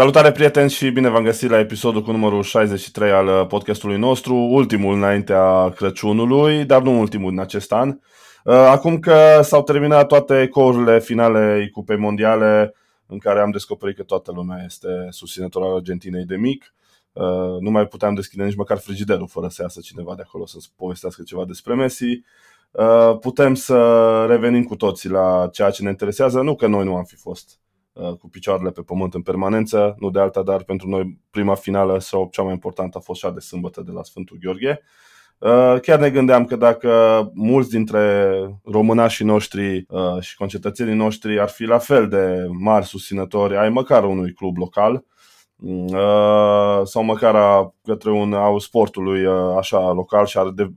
Salutare prieteni și bine v-am găsit la episodul cu numărul 63 al uh, podcastului nostru, ultimul înaintea Crăciunului, dar nu ultimul în acest an. Uh, acum că s-au terminat toate ecourile finale Cupei Mondiale, în care am descoperit că toată lumea este susținător al Argentinei de mic, uh, nu mai puteam deschide nici măcar frigiderul fără să iasă cineva de acolo să povestească ceva despre Messi. Putem să revenim cu toții la ceea ce ne interesează, nu că noi nu am fi fost Uh, cu picioarele pe pământ în permanență, nu de alta, dar pentru noi prima finală sau cea mai importantă a fost cea de sâmbătă de la Sfântul Gheorghe. Uh, chiar ne gândeam că dacă mulți dintre românașii noștri uh, și concetățenii noștri ar fi la fel de mari susținători ai măcar unui club local, sau măcar a, către un au sportului așa local și ar de,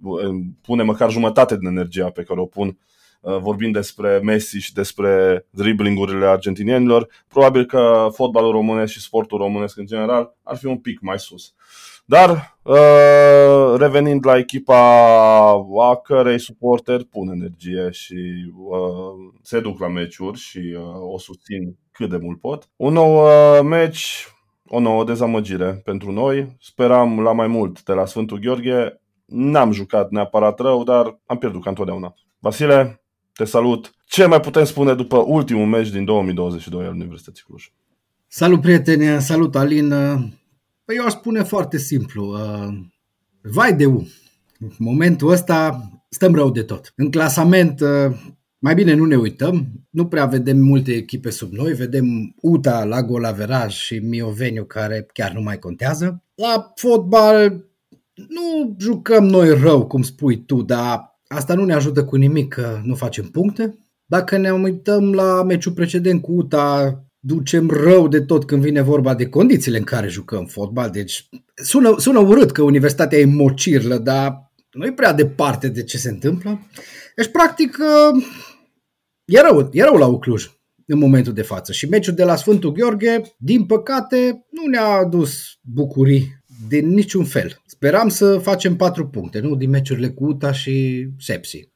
pune măcar jumătate din energia pe care o pun Uh, vorbind despre Messi și despre driblingurile argentinienilor, probabil că fotbalul românesc și sportul românesc în general ar fi un pic mai sus. Dar, uh, revenind la echipa a cărei suporteri pun energie și uh, se duc la meciuri și o susțin cât de mult pot. Un nou meci, o nouă dezamăgire pentru noi. Speram la mai mult de la Sfântul Gheorghe. N-am jucat neapărat rău, dar am pierdut ca întotdeauna. Vasile, te salut! Ce mai putem spune după ultimul meci din 2022 al Universității Cluj? Salut prieteni, salut Alin! Păi eu aș spune foarte simplu, uh, vai de U! În momentul ăsta stăm rău de tot. În clasament uh, mai bine nu ne uităm, nu prea vedem multe echipe sub noi, vedem UTA la golaveraj și Mioveniu care chiar nu mai contează. La fotbal nu jucăm noi rău, cum spui tu, dar Asta nu ne ajută cu nimic că nu facem puncte. Dacă ne uităm la meciul precedent cu UTA, ducem rău de tot când vine vorba de condițiile în care jucăm fotbal. Deci sună, sună urât că universitatea e mocirlă, dar nu e prea departe de ce se întâmplă. Deci, practic, e rău, e rău la Ucluj în momentul de față. Și meciul de la Sfântul Gheorghe, din păcate, nu ne-a adus bucurii de niciun fel. Speram să facem patru puncte, nu? Din meciurile cu UTA și Sepsi.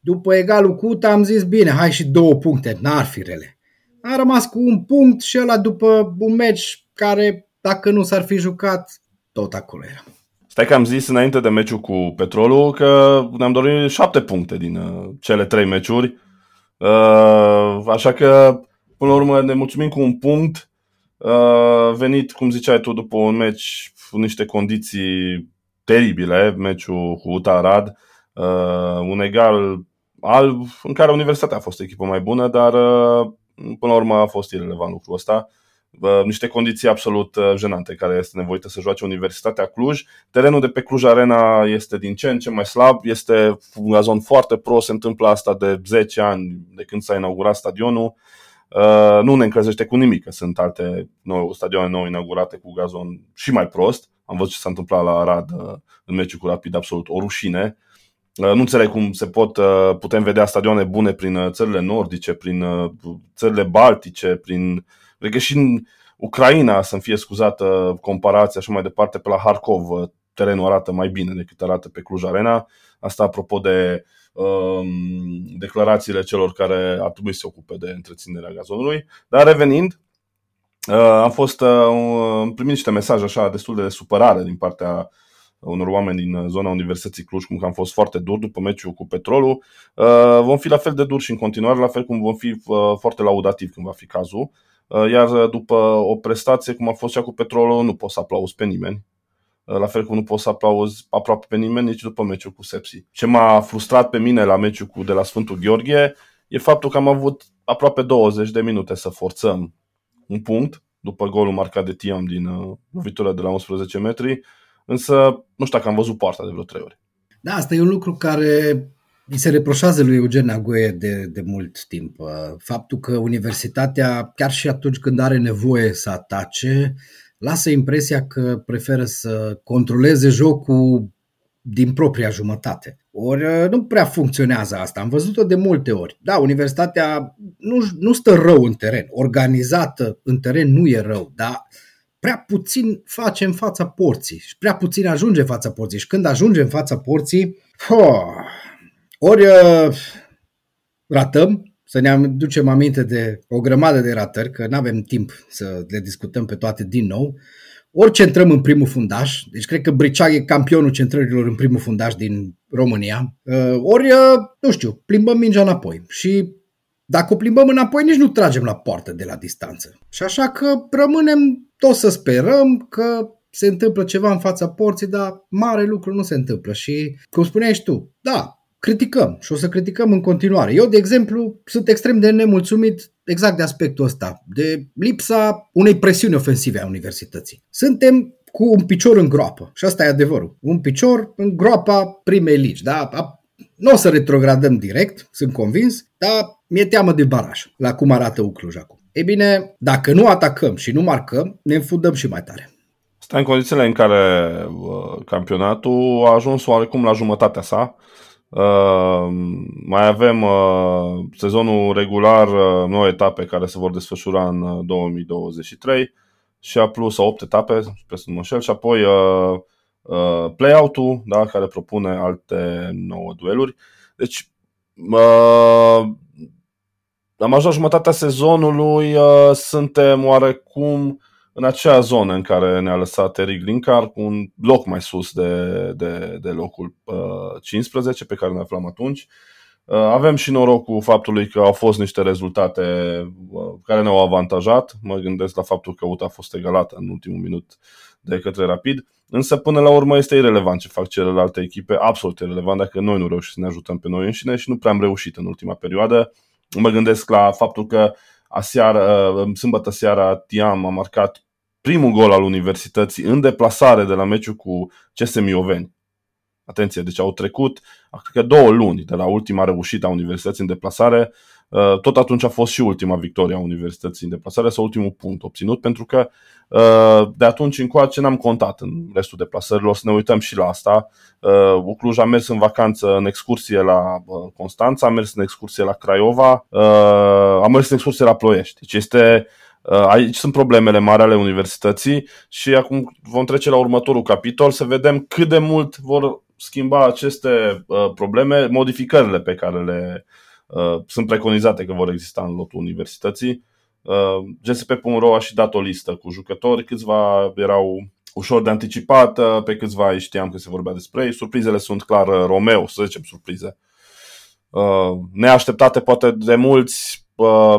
După egalul cu UTA am zis, bine, hai și două puncte, n-ar fi rele. Am rămas cu un punct și ăla după un meci care, dacă nu s-ar fi jucat, tot acolo era. Stai că am zis înainte de meciul cu Petrolul că ne-am dorit șapte puncte din uh, cele trei meciuri. Uh, așa că, până la urmă, ne mulțumim cu un punct uh, venit, cum ziceai tu, după un meci niște condiții teribile, meciul cu UTA Arad, uh, un egal alb, în care Universitatea a fost echipă mai bună, dar uh, până la urmă a fost irrelevant lucrul ăsta. Uh, niște condiții absolut uh, jenante care este nevoită să joace Universitatea Cluj. Terenul de pe Cluj Arena este din ce în ce mai slab, este un gazon foarte pro, se întâmplă asta de 10 ani de când s-a inaugurat stadionul. Uh, nu ne încălzește cu nimic, că sunt alte nou, stadioane nou inaugurate cu gazon și mai prost. Am văzut ce s-a întâmplat la Arad uh, în meciul cu Rapid, absolut o rușine. Uh, nu înțeleg cum se pot, uh, putem vedea stadioane bune prin uh, țările nordice, prin uh, țările baltice, prin... Cred că și în Ucraina, să-mi fie scuzată comparația așa mai departe, pe la Harkov uh, terenul arată mai bine decât arată pe Cluj Arena. Asta apropo de uh, Um, declarațiile celor care ar trebui să se ocupe de întreținerea gazonului. Dar revenind, uh, am fost uh, am primit niște mesaje așa destul de supărare din partea unor oameni din zona Universității Cluj, cum că am fost foarte dur după meciul cu Petrolul. Uh, vom fi la fel de dur și în continuare, la fel cum vom fi foarte laudativ când va fi cazul. Iar după o prestație cum a fost cea cu Petrolul, nu pot să aplauz pe nimeni. La fel cum nu pot să aplauzi aproape pe nimeni nici după meciul cu Sepsi. Ce m-a frustrat pe mine la meciul cu de la Sfântul Gheorghe e faptul că am avut aproape 20 de minute să forțăm un punct după golul marcat de Tiam din uh, lovitura de la 11 metri, însă nu știu dacă am văzut poarta de vreo 3 ori. Da, asta e un lucru care îi se reproșează lui Eugen Agoe de, de mult timp. Uh, faptul că universitatea, chiar și atunci când are nevoie să atace, lasă impresia că preferă să controleze jocul din propria jumătate. Ori uh, nu prea funcționează asta. Am văzut-o de multe ori. Da, universitatea nu, nu stă rău în teren. Organizată în teren nu e rău, dar prea puțin face în fața porții și prea puțin ajunge în fața porții. Și când ajunge în fața porții, oh, ori uh, ratăm să ne aducem aminte de o grămadă de ratări, că nu avem timp să le discutăm pe toate din nou. Ori centrăm în primul fundaș, deci cred că Briceag e campionul centrărilor în primul fundaș din România, uh, ori, uh, nu știu, plimbăm mingea înapoi. Și dacă o plimbăm înapoi, nici nu tragem la poartă de la distanță. Și așa că rămânem tot să sperăm că se întâmplă ceva în fața porții, dar mare lucru nu se întâmplă. Și, cum spuneai și tu, da, criticăm și o să criticăm în continuare. Eu, de exemplu, sunt extrem de nemulțumit exact de aspectul ăsta, de lipsa unei presiuni ofensive a universității. Suntem cu un picior în groapă și asta e adevărul. Un picior în groapa primei ligi. Da? Nu o să retrogradăm direct, sunt convins, dar mi-e teamă de baraj, la cum arată Ucluj acum. Ei bine, dacă nu atacăm și nu marcăm, ne înfundăm și mai tare. Asta în condițiile în care uh, campionatul a ajuns oarecum la jumătatea sa. Uh, mai avem uh, sezonul regular, uh, 9 etape care se vor desfășura în uh, 2023 și a plus 8 etape, sper să nu mă înșel, și apoi uh, uh, play-out-ul, da, care propune alte 9 dueluri. Deci, uh, la major jumătatea sezonului uh, suntem oarecum în acea zonă în care ne-a lăsat Eric Linkar cu un loc mai sus de, de, de locul uh, 15 pe care ne aflam atunci. Uh, avem și norocul faptului că au fost niște rezultate uh, care ne-au avantajat. Mă gândesc la faptul că UTA a fost egalată în ultimul minut de către Rapid. Însă până la urmă este irrelevant ce fac celelalte echipe, absolut irrelevant dacă noi nu reușim să ne ajutăm pe noi înșine și nu prea am reușit în ultima perioadă. Mă gândesc la faptul că aseară, uh, sâmbătă seara, Tiam a marcat primul gol al universității în deplasare de la meciul cu CSM Ioveni. Atenție, deci au trecut, cred că două luni de la ultima reușită a universității în deplasare. Uh, tot atunci a fost și ultima victorie a universității în deplasare sau ultimul punct obținut, pentru că uh, de atunci încoace n-am contat în restul deplasărilor, să ne uităm și la asta. Ucluj a mers în vacanță în excursie la Constanța, a mers în excursie la Craiova, a mers în excursie la Ploiești. Deci este Uh, aici sunt problemele mari ale universității și acum vom trece la următorul capitol să vedem cât de mult vor schimba aceste uh, probleme, modificările pe care le uh, sunt preconizate că vor exista în lotul universității. GSP.ro a și dat o listă cu jucători, câțiva erau ușor de anticipat, pe câțiva știam că se vorbea despre ei. Surprizele sunt clar Romeo, să zicem surprize. Neașteptate poate de mulți,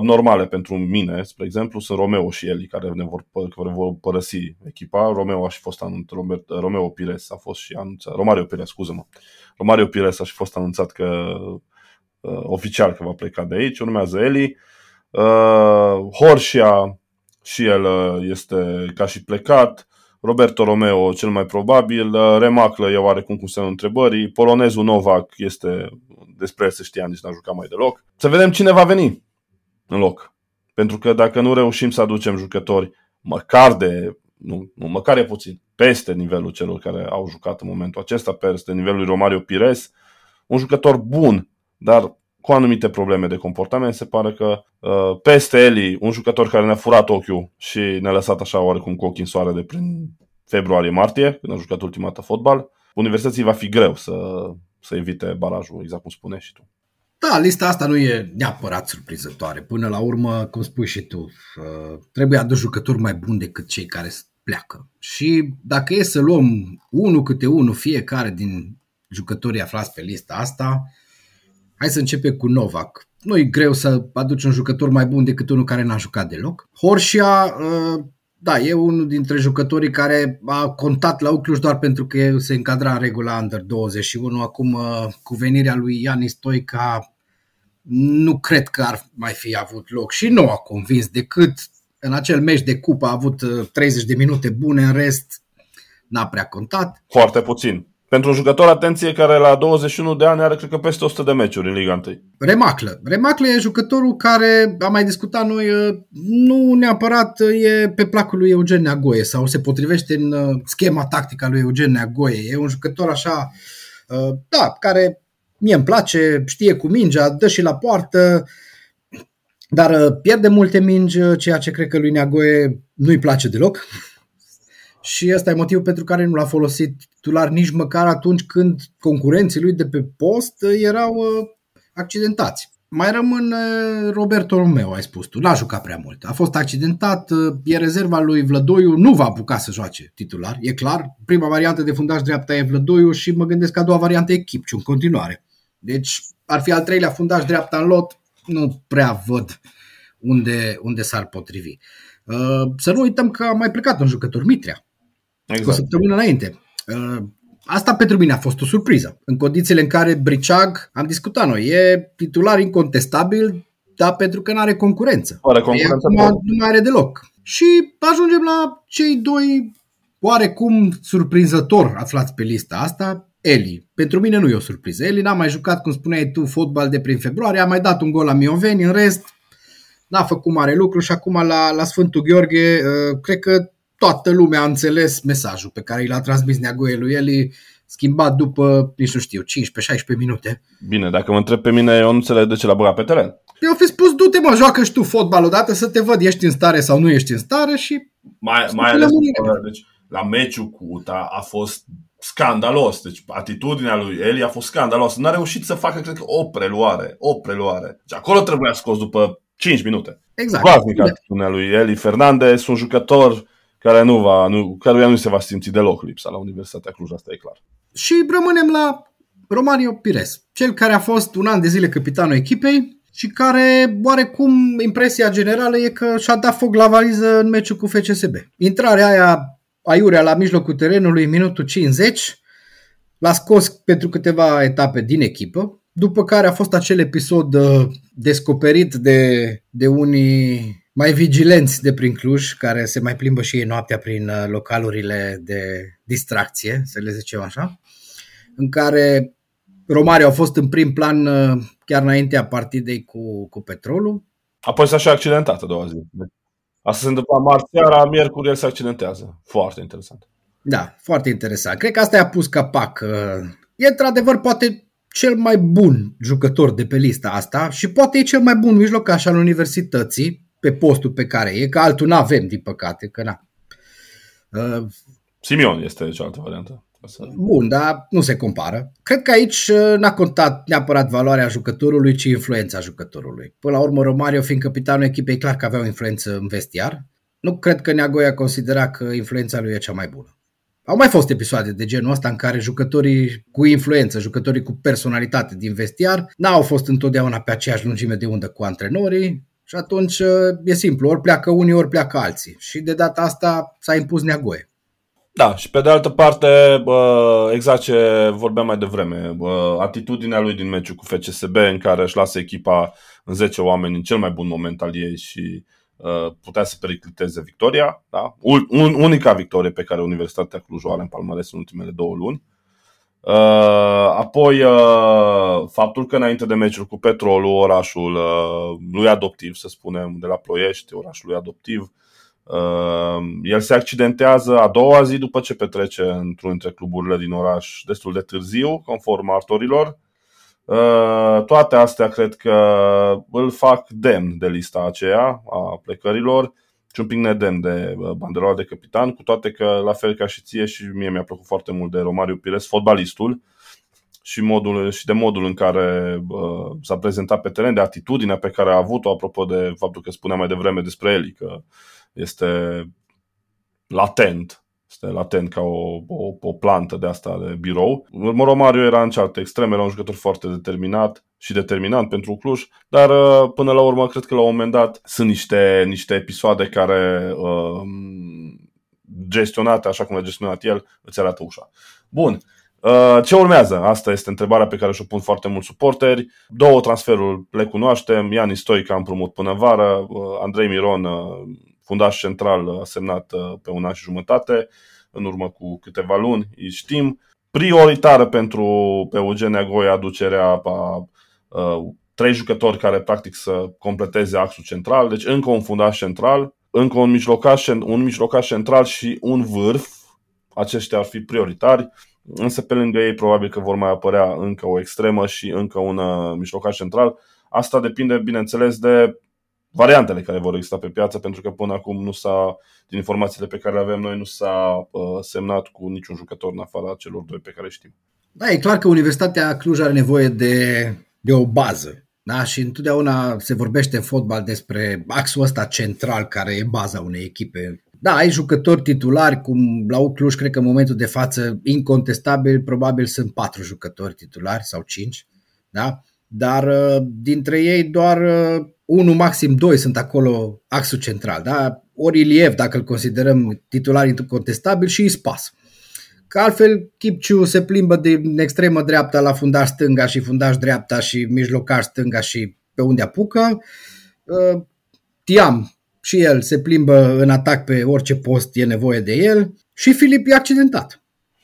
normale pentru mine, spre exemplu, sunt Romeo și Eli care ne vor, care vor părăsi echipa. Romeo a și fost anunțat, Romeo Pires a fost și anunțat, Romario Pires, scuză-mă. Romario Pires a și fost anunțat că uh, oficial că va pleca de aici. Urmează Eli. Uh, Horșia și el uh, este ca și plecat. Roberto Romeo cel mai probabil, uh, Remaclă e oarecum cu semnul întrebării, polonezul Novak este despre el se știa, nici n-a jucat mai deloc. Să vedem cine va veni în loc. Pentru că dacă nu reușim să aducem jucători măcar de, nu, nu măcar e puțin, peste nivelul celor care au jucat în momentul acesta, peste nivelul lui Romario Pires, un jucător bun, dar cu anumite probleme de comportament, se pare că uh, peste Eli, un jucător care ne-a furat ochiul și ne-a lăsat așa oarecum cu ochii în soare de prin februarie-martie, când a jucat ultima dată fotbal, universității va fi greu să, să evite barajul, exact cum spuneai și tu. Da, lista asta nu e neapărat surprinzătoare. Până la urmă, cum spui și tu, uh, trebuie adus jucători mai buni decât cei care pleacă. Și dacă e să luăm unul câte unul fiecare din jucătorii aflați pe lista asta, hai să începem cu Novak. Nu e greu să aduci un jucător mai bun decât unul care n-a jucat deloc. Horșia, uh, da, e unul dintre jucătorii care a contat la Ucluș doar pentru că se încadra în regula Under 21. Acum, uh, cu venirea lui Ianis Stoica, nu cred că ar mai fi avut loc și nu a convins decât în acel meci de cupă a avut 30 uh, de minute bune, în rest n-a prea contat. Foarte puțin. Pentru un jucător, atenție, care la 21 de ani are, cred că, peste 100 de meciuri în Liga 1. Remaclă. Remaclă e jucătorul care, am mai discutat noi, uh, nu neapărat e pe placul lui Eugen Neagoie sau se potrivește în uh, schema tactică a lui Eugen Neagoie. E un jucător așa, da, care mie îmi place, știe cu mingea, dă și la poartă, dar uh, pierde multe mingi, uh, ceea ce cred că lui Neagoe nu-i place deloc. Și ăsta e motivul pentru care nu l-a folosit titular nici măcar atunci când concurenții lui de pe post uh, erau accidentați. Mai rămân Roberto Romeo, ai spus tu. N-a jucat prea mult. A fost accidentat, e rezerva lui Vlădoiu, nu va apuca să joace titular, e clar. Prima variantă de fundaș dreapta e Vlădoiu și mă gândesc că a doua variantă e Chipciu în continuare. Deci ar fi al treilea fundaș dreapta în lot, nu prea văd unde, unde s-ar potrivi. Uh, să nu uităm că a mai plecat un jucător, Mitrea, exact. o săptămână înainte. Uh, asta pentru mine a fost o surpriză. În condițiile în care Briceag, am discutat noi, e titular incontestabil, dar pentru că nu are concurență. Are concurență acum nu mai are deloc. Și ajungem la cei doi oarecum surprinzător aflați pe lista asta, Eli. Pentru mine nu e o surpriză. Eli n-a mai jucat, cum spuneai tu, fotbal de prin februarie, a mai dat un gol la Mioveni, în rest n-a făcut mare lucru și acum la, la Sfântul Gheorghe uh, cred că toată lumea a înțeles mesajul pe care l-a transmis Neagoie lui Eli, schimbat după, nici nu știu, 15-16 minute. Bine, dacă mă întreb pe mine, eu nu înțeleg de ce l-a băgat pe teren. Eu fi spus, du-te mă, joacă și tu fotbal odată să te văd, ești în stare sau nu ești în stare și... Mai, mai ales, deci, la meciul cu UTA a fost scandalos. Deci atitudinea lui Eli a fost scandalos. N-a reușit să facă, cred că, o preluare. O preluare. Deci acolo trebuia scos după 5 minute. Exact. Groaznic atitudinea lui Eli Fernandez, un jucător care nu va, nu, căruia nu se va simți deloc lipsa la Universitatea Cluj, asta e clar. Și rămânem la Romario Pires, cel care a fost un an de zile capitanul echipei și care, oarecum, impresia generală e că și-a dat foc la valiză în meciul cu FCSB. Intrarea aia aiurea la mijlocul terenului, minutul 50, l-a scos pentru câteva etape din echipă, după care a fost acel episod uh, descoperit de, de unii mai vigilenți de prin Cluj, care se mai plimbă și ei noaptea prin uh, localurile de distracție, să le zicem așa, în care Romario a fost în prim plan uh, chiar înaintea partidei cu, cu petrolul. Apoi s-a și accidentat a doua zi. Asta se întâmplă marți seara, miercuri el se accidentează. Foarte interesant. Da, foarte interesant. Cred că asta i-a pus capac. E într-adevăr poate cel mai bun jucător de pe lista asta și poate e cel mai bun mijlocaș al universității pe postul pe care e, că altul nu avem, din păcate, că na. Uh, Simion este cealaltă variantă. Bun, dar nu se compară. Cred că aici uh, n-a contat neapărat valoarea jucătorului, ci influența jucătorului. Până la urmă, Romario, fiind capitanul echipei, clar că avea o influență în vestiar. Nu cred că Neagoia considera că influența lui e cea mai bună. Au mai fost episoade de genul ăsta în care jucătorii cu influență, jucătorii cu personalitate din vestiar, n-au fost întotdeauna pe aceeași lungime de undă cu antrenorii și atunci uh, e simplu, ori pleacă unii, ori pleacă alții. Și de data asta s-a impus neagoie. Da, și pe de altă parte, exact ce vorbeam mai devreme, atitudinea lui din meciul cu FCSB în care își lasă echipa în 10 oameni în cel mai bun moment al ei și Uh, putea să pericliteze victoria. Da? Un, unica victorie pe care Universitatea Cluj o are în palmares în ultimele două luni. Uh, apoi, uh, faptul că înainte de meciul cu Petrolul, orașul lui adoptiv, să spunem, de la Ploiești, orașul lui adoptiv, el se accidentează a doua zi după ce petrece într-unul dintre cluburile din oraș destul de târziu, conform martorilor. Uh, toate astea cred că îl fac demn de lista aceea a plecărilor și un pic nedemn de uh, banderola de capitan, cu toate că, la fel ca și ție, și mie mi-a plăcut foarte mult de Romariu Pires, fotbalistul, și, modul, și de modul în care uh, s-a prezentat pe teren, de atitudinea pe care a avut-o, apropo de faptul că spuneam mai devreme despre el, că este latent este latent ca o, o, o plantă de asta de birou. Mario era în cealaltă extrem, era un jucător foarte determinat și determinant pentru Cluj, dar uh, până la urmă cred că la un moment dat sunt niște, niște episoade care uh, gestionate așa cum a gestionat el, îți arată ușa. Bun, uh, ce urmează? Asta este întrebarea pe care și-o pun foarte mulți suporteri. Două transferuri le cunoaștem. Iani Stoica împrumut până vară, uh, Andrei Miron fundaș central a semnat uh, pe un an și jumătate, în urmă cu câteva luni, îi știm. Prioritară pentru pe Eugenia Goi aducerea a, a, a trei jucători care practic să completeze axul central, deci încă un fundaș central, încă un mijlocaș, un mijlocaș central și un vârf, aceștia ar fi prioritari, însă pe lângă ei probabil că vor mai apărea încă o extremă și încă un uh, mijlocaș central. Asta depinde, bineînțeles, de variantele care vor exista pe piață, pentru că până acum nu s-a, din informațiile pe care le avem noi, nu s-a uh, semnat cu niciun jucător în afara celor doi pe care știm. Da, e clar că Universitatea Cluj are nevoie de, de o bază. Da? Și întotdeauna se vorbește în fotbal despre axul ăsta central care e baza unei echipe. Da, ai jucători titulari, cum la Cluj, cred că în momentul de față, incontestabil, probabil sunt patru jucători titulari sau cinci, da? Dar uh, dintre ei doar uh, unul, maxim doi sunt acolo axul central. Da? Ori Iliev, dacă îl considerăm titular incontestabil, și Ispas. Că altfel Kipciu se plimbă din extremă dreapta la fundaș stânga și fundaș dreapta și mijlocaș stânga și pe unde apucă. Uh, Tiam și el se plimbă în atac pe orice post e nevoie de el și Filip e accidentat.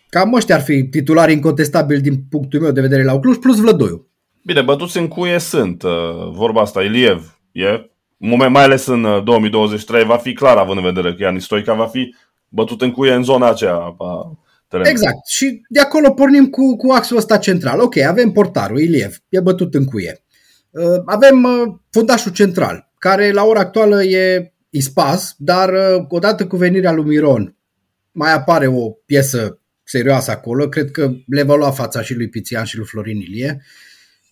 Cam ăștia ar fi titulari incontestabili din punctul meu de vedere la Cluj, plus Vlădoiu. Bine, bătuți în cuie sunt. Uh, vorba asta, Iliev e, mai ales în 2023, uh, va fi clar, având în vedere că Ian Stoica va fi bătut în cuie în zona aceea a terenului. Exact. Și de acolo pornim cu, cu axul ăsta central. Ok, avem portarul, Iliev, e bătut în cuie. Uh, avem fundașul central, care la ora actuală e Ispas, dar odată cu venirea lui Miron mai apare o piesă serioasă acolo. Cred că le va lua fața și lui Pițian și lui Florin Ilie.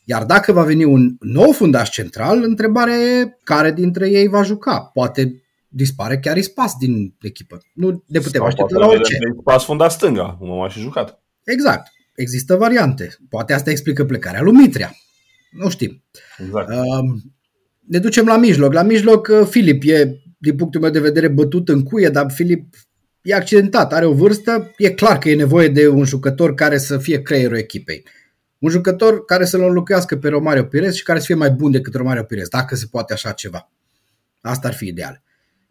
Iar dacă va veni un nou fundaș central, întrebarea e care dintre ei va juca. Poate dispare chiar Ispas din echipă. Nu ne putem Sau aștepta la orice. Ispas fundaș stânga, cum am și jucat. Exact. Există variante. Poate asta explică plecarea lui Mitrea. Nu știm. Exact. Uh, ne ducem la mijloc. La mijloc, uh, Filip e, din punctul meu de vedere, bătut în cuie, dar Filip e accidentat, are o vârstă, e clar că e nevoie de un jucător care să fie creierul echipei. Un jucător care să-l înlocuiască pe Romario Pires și care să fie mai bun decât Romario Pires, dacă se poate așa ceva. Asta ar fi ideal.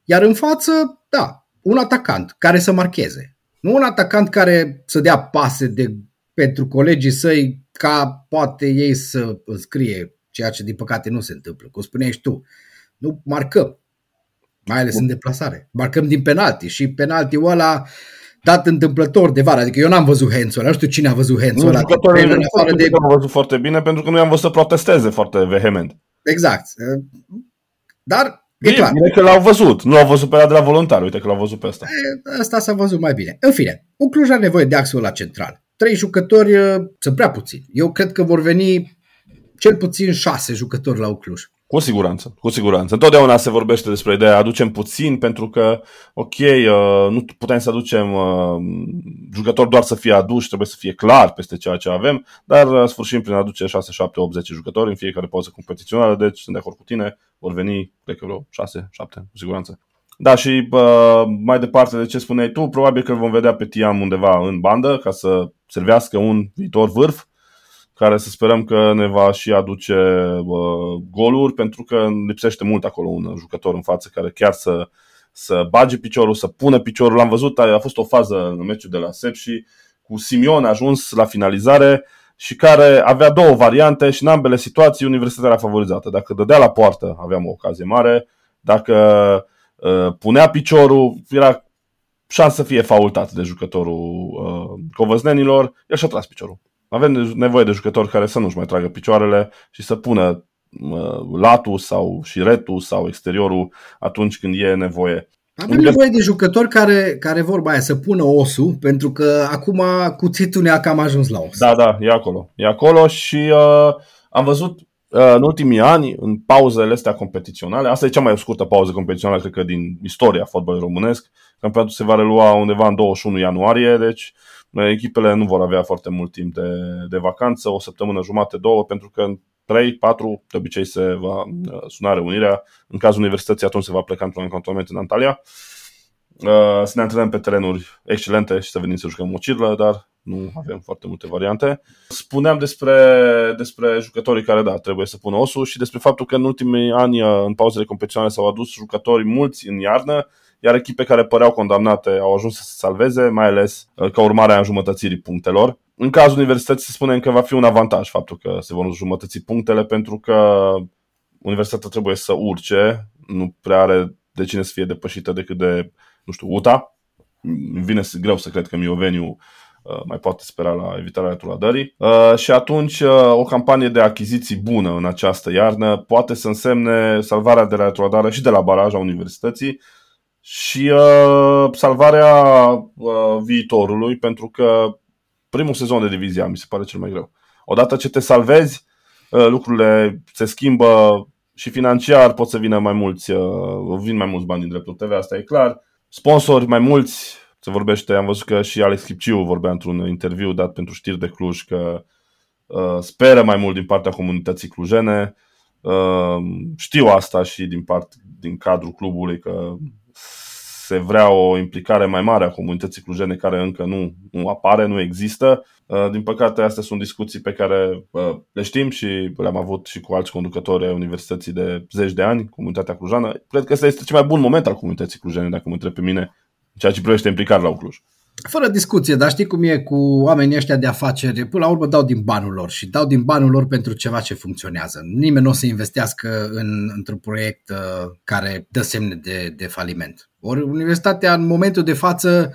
Iar în față, da, un atacant care să marcheze. Nu un atacant care să dea pase de, pentru colegii săi ca poate ei să înscrie ceea ce din păcate nu se întâmplă. Cum spuneai și tu, nu marcăm, mai ales în deplasare. Marcăm din penalti și penaltiul ăla dat întâmplător de vară. Adică eu n-am văzut Hențul ăla, nu știu cine a văzut Hențul ăla. Nu, nu afară de... am văzut foarte bine pentru că nu i-am văzut să protesteze foarte vehement. Exact. Dar Bine, e clar. bine că l-au văzut. Nu l-au văzut pe ăla de la voluntar. Uite că l-au văzut pe ăsta. E, asta s-a văzut mai bine. În fine, un Cluj are nevoie de axul la central. Trei jucători sunt prea puțini. Eu cred că vor veni cel puțin șase jucători la Cluj. Cu siguranță, cu siguranță. Întotdeauna se vorbește despre ideea, aducem puțin pentru că, ok, uh, nu putem să aducem uh, jucători doar să fie aduși, trebuie să fie clar peste ceea ce avem, dar uh, sfârșim prin a aduce 6, 7, 8, 10 jucători în fiecare pauză competițională, deci sunt de acord cu tine, vor veni, cred că vreo 6, 7, cu siguranță. Da, și uh, mai departe de ce spuneai tu, probabil că vom vedea pe Tiam undeva în bandă ca să servească un viitor vârf care să sperăm că ne va și aduce uh, goluri, pentru că lipsește mult acolo un jucător în față care chiar să, să bage piciorul, să pună piciorul. L-am văzut, a fost o fază în meciul de la Sep și cu Simion a ajuns la finalizare și care avea două variante și în ambele situații Universitatea era favorizată. Dacă dădea la poartă, aveam o ocazie mare, dacă uh, punea piciorul, era șans să fie faultat de jucătorul uh, covăznenilor, el și-a tras piciorul. Avem nevoie de jucători care să nu-și mai tragă picioarele și să pună latul sau și retul sau exteriorul atunci când e nevoie. Avem nevoie de jucători care, care vorba aia, să pună osul, pentru că acum cuțitul ne-a cam ajuns la os. Da, da, e acolo. E acolo și uh, am văzut uh, în ultimii ani, în pauzele astea competiționale, asta e cea mai scurtă pauză competițională, cred că din istoria fotbalului românesc, campionatul se va relua undeva în 21 ianuarie, deci echipele nu vor avea foarte mult timp de, de vacanță, o săptămână jumate, două, pentru că în 3, 4, de obicei se va uh, suna reunirea. În cazul universității atunci se va pleca într-un cantonament în Antalya. Uh, să ne antrenăm pe terenuri excelente și să venim să jucăm o cirlă, dar nu avem foarte multe variante. Spuneam despre, despre jucătorii care, da, trebuie să pună osul și despre faptul că în ultimii ani, uh, în pauzele competiționale, s-au adus jucători mulți în iarnă, iar echipe care păreau condamnate au ajuns să se salveze, mai ales uh, ca urmare a înjumătățirii punctelor. În cazul universității se spune că va fi un avantaj faptul că se vor înjumătăți punctele pentru că universitatea trebuie să urce, nu prea are de cine să fie depășită decât de, nu știu, UTA. Vine greu să cred că Mioveniu uh, mai poate spera la evitarea retrogradării. Uh, și atunci o campanie de achiziții bună în această iarnă poate să însemne salvarea de la retrogradare și de la baraj a universității, și uh, salvarea uh, viitorului, pentru că primul sezon de divizia mi se pare cel mai greu. Odată ce te salvezi, lucrurile se schimbă și financiar, pot să vină mai mulți, vin mai mulți bani din dreptul TV, asta e clar. Sponsori mai mulți, se vorbește, am văzut că și Alex Chipciu vorbea într-un interviu dat pentru știri de Cluj că uh, speră mai mult din partea comunității clujene. Uh, știu asta și din, part, din cadrul clubului că se vrea o implicare mai mare a comunității clujene care încă nu, nu apare, nu există. Uh, din păcate, astea sunt discuții pe care uh, le știm și le-am avut și cu alți conducători ai universității de zeci de ani, comunitatea clujană. Cred că ăsta este cel mai bun moment al comunității clujene, dacă mă întreb pe mine, în ceea ce privește implicarea la Cluj. Fără discuție, dar știi cum e cu oamenii ăștia de afaceri? Până la urmă dau din banul lor și dau din banul lor pentru ceva ce funcționează. Nimeni nu o să investească în, într-un proiect uh, care dă semne de, de faliment. Ori universitatea în momentul de față,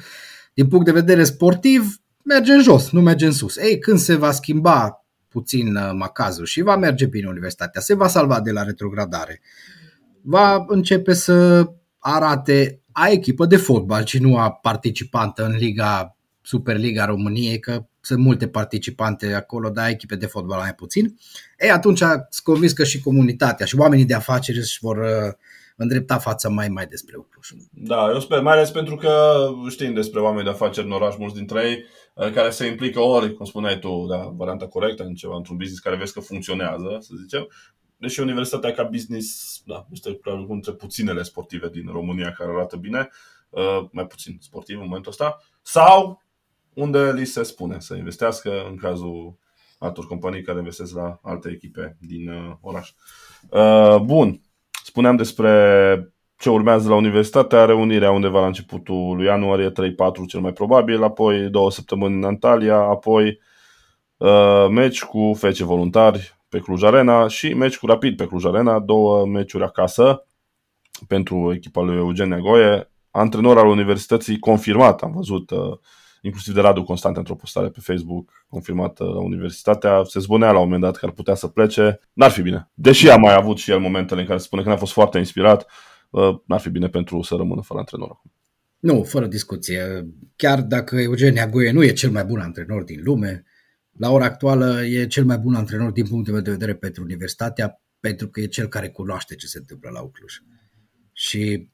din punct de vedere sportiv, merge în jos, nu merge în sus. Ei, când se va schimba puțin uh, macazul și va merge bine universitatea, se va salva de la retrogradare, va începe să arate a echipă de fotbal și nu a participantă în Liga Superliga României, că sunt multe participante acolo, dar echipe de fotbal mai puțin. Ei, atunci sunt convins că și comunitatea și oamenii de afaceri își vor uh, îndrepta fața mai mai despre Cluj. Da, eu sper, mai ales pentru că știm despre oameni de afaceri în oraș, mulți dintre ei, uh, care se implică ori, cum spuneai tu, da, varianta corectă în ceva, într-un business care vezi că funcționează, să zicem, deși universitatea ca business da, este probabil unul dintre puținele sportive din România care arată bine, uh, mai puțin sportiv în momentul ăsta, sau unde li se spune să investească în cazul altor companii care investesc la alte echipe din uh, oraș. Uh, bun, spuneam despre ce urmează la universitatea, reunirea undeva la începutul lui ianuarie, 3-4 cel mai probabil, apoi două săptămâni în Antalya, apoi uh, meci cu fece voluntari pe Cluj Arena și meci cu Rapid pe Cluj Arena, două meciuri acasă pentru echipa lui Eugen Negoie, antrenor al universității confirmat, am văzut uh, inclusiv de Radu Constant într-o postare pe Facebook, confirmată la universitatea, se zbunea la un moment dat că ar putea să plece, n-ar fi bine. Deși a mai avut și el momentele în care spune că n-a fost foarte inspirat, uh, n-ar fi bine pentru să rămână fără antrenor acum. Nu, fără discuție. Chiar dacă Eugen Negoie nu e cel mai bun antrenor din lume, la ora actuală e cel mai bun antrenor din punct de vedere pentru universitatea, pentru că e cel care cunoaște ce se întâmplă la Ucluj. Și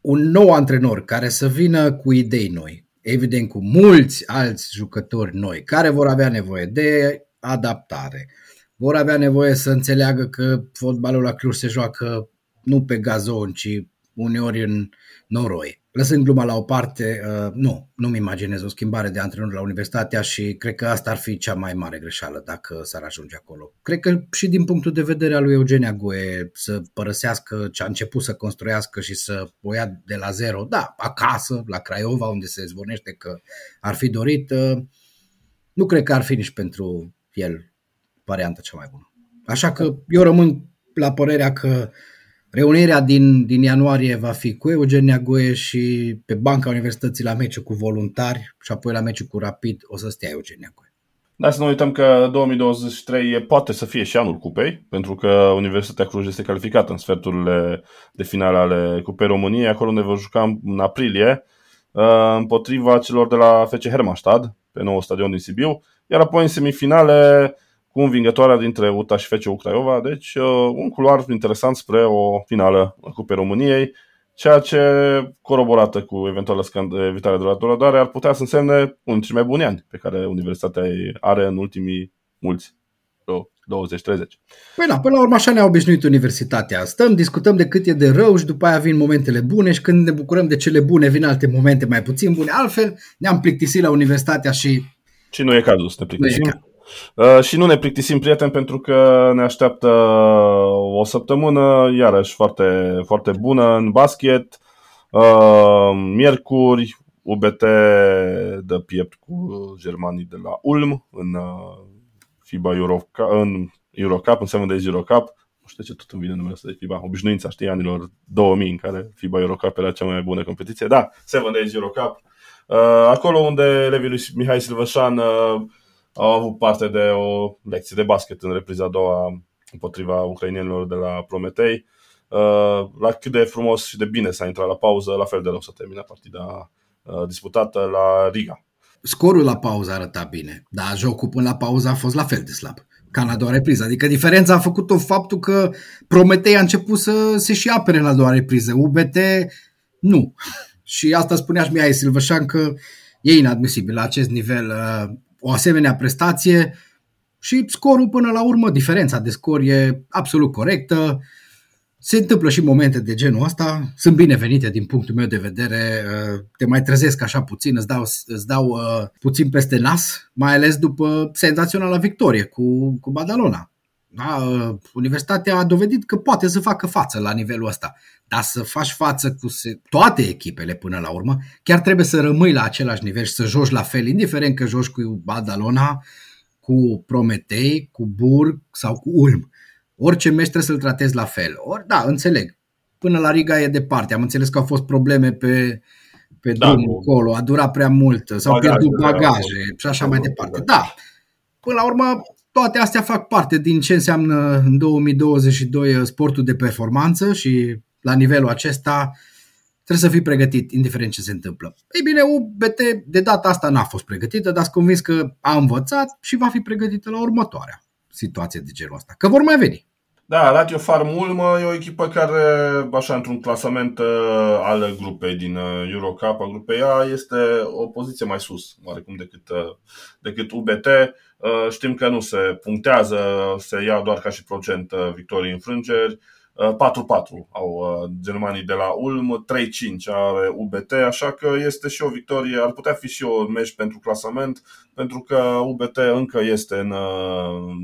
un nou antrenor care să vină cu idei noi, evident cu mulți alți jucători noi, care vor avea nevoie de adaptare, vor avea nevoie să înțeleagă că fotbalul la Cluj se joacă nu pe gazon, ci uneori în noroi. Lăsând gluma la o parte, uh, nu, nu-mi imaginez o schimbare de antrenor la Universitatea și cred că asta ar fi cea mai mare greșeală dacă s-ar ajunge acolo. Cred că și din punctul de vedere al lui Eugenia Goe să părăsească ce a început să construiască și să o ia de la zero, da, acasă, la Craiova, unde se zvonește că ar fi dorit, uh, nu cred că ar fi nici pentru el varianta cea mai bună. Așa că eu rămân la părerea că Reunirea din, din ianuarie va fi cu Eugen Neagoe și pe banca Universității la meciul cu voluntari și apoi la meciul cu Rapid o să stea Eugen Neagoe. Da, să nu uităm că 2023 poate să fie și anul cupei, pentru că Universitatea Cluj este calificată în sferturile de finale ale Cupei României, acolo unde vor juca în aprilie, uh, împotriva celor de la FC Hermannstad, pe nou stadion din Sibiu, iar apoi în semifinale cu învingătoarea dintre UTA și FC Craiova, deci uh, un culoar interesant spre o finală a Cupei României, ceea ce, coroborată cu eventuală evitare de la doradare, ar putea să însemne unul dintre cei mai buni ani pe care Universitatea are în ultimii mulți 20-30. Păi da, până la urmă așa ne-a obișnuit universitatea. Stăm, discutăm de cât e de rău și după aia vin momentele bune și când ne bucurăm de cele bune vin alte momente mai puțin bune. Altfel ne-am plictisit la universitatea și... Și nu e cazul să ne plictisim. Uh, și nu ne plictisim, prieteni, pentru că ne așteaptă o săptămână, iarăși, foarte, foarte bună în basket. Uh, miercuri, UBT de piept cu germanii de la Ulm în uh, FIBA Eurocup, în Eurocup, în 7 Days Eurocup. Nu știu ce tot îmi vine numele ăsta de FIBA, obișnuința, știi, anilor 2000 în care FIBA Eurocup era cea mai bună competiție. Da, 7 Days Eurocup. Acolo unde Levi lui Mihai Silvășan au avut parte de o lecție de basket în repriza a doua împotriva ucrainienilor de la Prometei. Uh, la cât de frumos și de bine s-a intrat la pauză, la fel de rău s-a terminat partida uh, disputată la Riga. Scorul la pauză arăta bine, dar jocul până la pauză a fost la fel de slab ca în a doua repriză. Adică diferența a făcut-o faptul că Prometei a început să se și apere la a doua repriză. UBT nu. Și asta spunea și Mihai Silvășan că e inadmisibil la acest nivel uh, o asemenea prestație și scorul până la urmă, diferența de scor e absolut corectă. Se întâmplă și momente de genul ăsta, sunt binevenite din punctul meu de vedere, uh, te mai trezesc așa puțin, îți dau, îți dau uh, puțin peste nas, mai ales după senzaționala victorie cu, cu Badalona. Da, uh, universitatea a dovedit că poate să facă față la nivelul ăsta, dar să faci față cu se, toate echipele până la urmă, chiar trebuie să rămâi la același nivel și să joci la fel, indiferent că joci cu Badalona, cu Prometei, cu Burg sau cu Ulm orice meci trebuie să-l tratezi la fel. Ori, da, înțeleg. Până la Riga e departe. Am înțeles că au fost probleme pe, pe da, drumul acolo, a durat prea mult, s-au bagaje, pierdut da, bagaje da, și așa mai departe. Da, până la urmă, toate astea fac parte din ce înseamnă în 2022 sportul de performanță și la nivelul acesta trebuie să fii pregătit, indiferent ce se întâmplă. Ei bine, UBT de data asta n-a fost pregătită, dar sunt convins că a învățat și va fi pregătită la următoarea situație de genul ăsta. Că vor mai veni. Da, Lazio Farm Ulm e o echipă care, așa, într-un clasament uh, al grupei din uh, Eurocup, a grupei A, este o poziție mai sus, oarecum, decât, uh, decât UBT. Uh, știm că nu se punctează, se ia doar ca și procent uh, victorii înfrângeri. 4-4 uh, au uh, germanii de la Ulm, 3-5 are UBT, așa că este și o victorie, ar putea fi și o meci pentru clasament, pentru că UBT încă este în uh,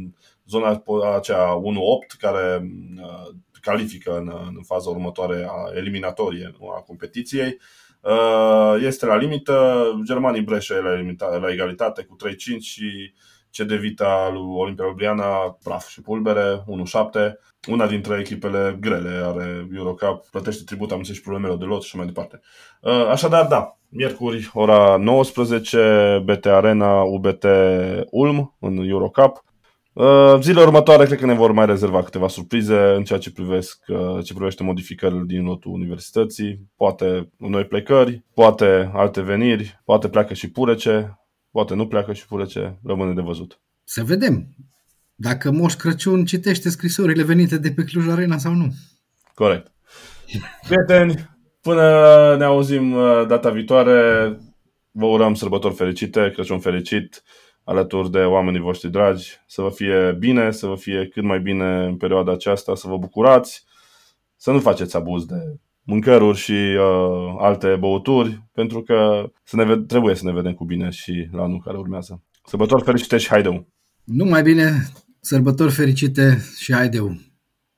zona aceea 1-8 care uh, califică în, în faza următoare a eliminatorie a competiției. Uh, este la limită, germanii breșe la, limita, la egalitate cu 3-5 și ce de Vita lui Olimpia Ljubljana, praf și pulbere, 1-7. Una dintre echipele grele are Eurocup, plătește tribut, am și problemele de lot și mai departe. Uh, așadar, da, miercuri, ora 19, BT Arena, UBT Ulm în Eurocup. Uh, zilele următoare cred că ne vor mai rezerva câteva surprize în ceea ce, privesc, uh, ce privește modificările din lotul universității. Poate noi plecări, poate alte veniri, poate pleacă și Purece, poate nu pleacă și Purece, rămâne de văzut. Să vedem dacă Moș Crăciun citește scrisorile venite de pe Cluj Arena sau nu. Corect. Prieteni, până ne auzim uh, data viitoare, vă urăm sărbători fericite, Crăciun fericit, alături de oamenii voștri dragi, să vă fie bine, să vă fie cât mai bine în perioada aceasta, să vă bucurați, să nu faceți abuz de mâncăruri și uh, alte băuturi, pentru că să ne ved- trebuie să ne vedem cu bine și la anul care urmează. Sărbători fericite și haideu! Numai bine, sărbători fericite și haideu!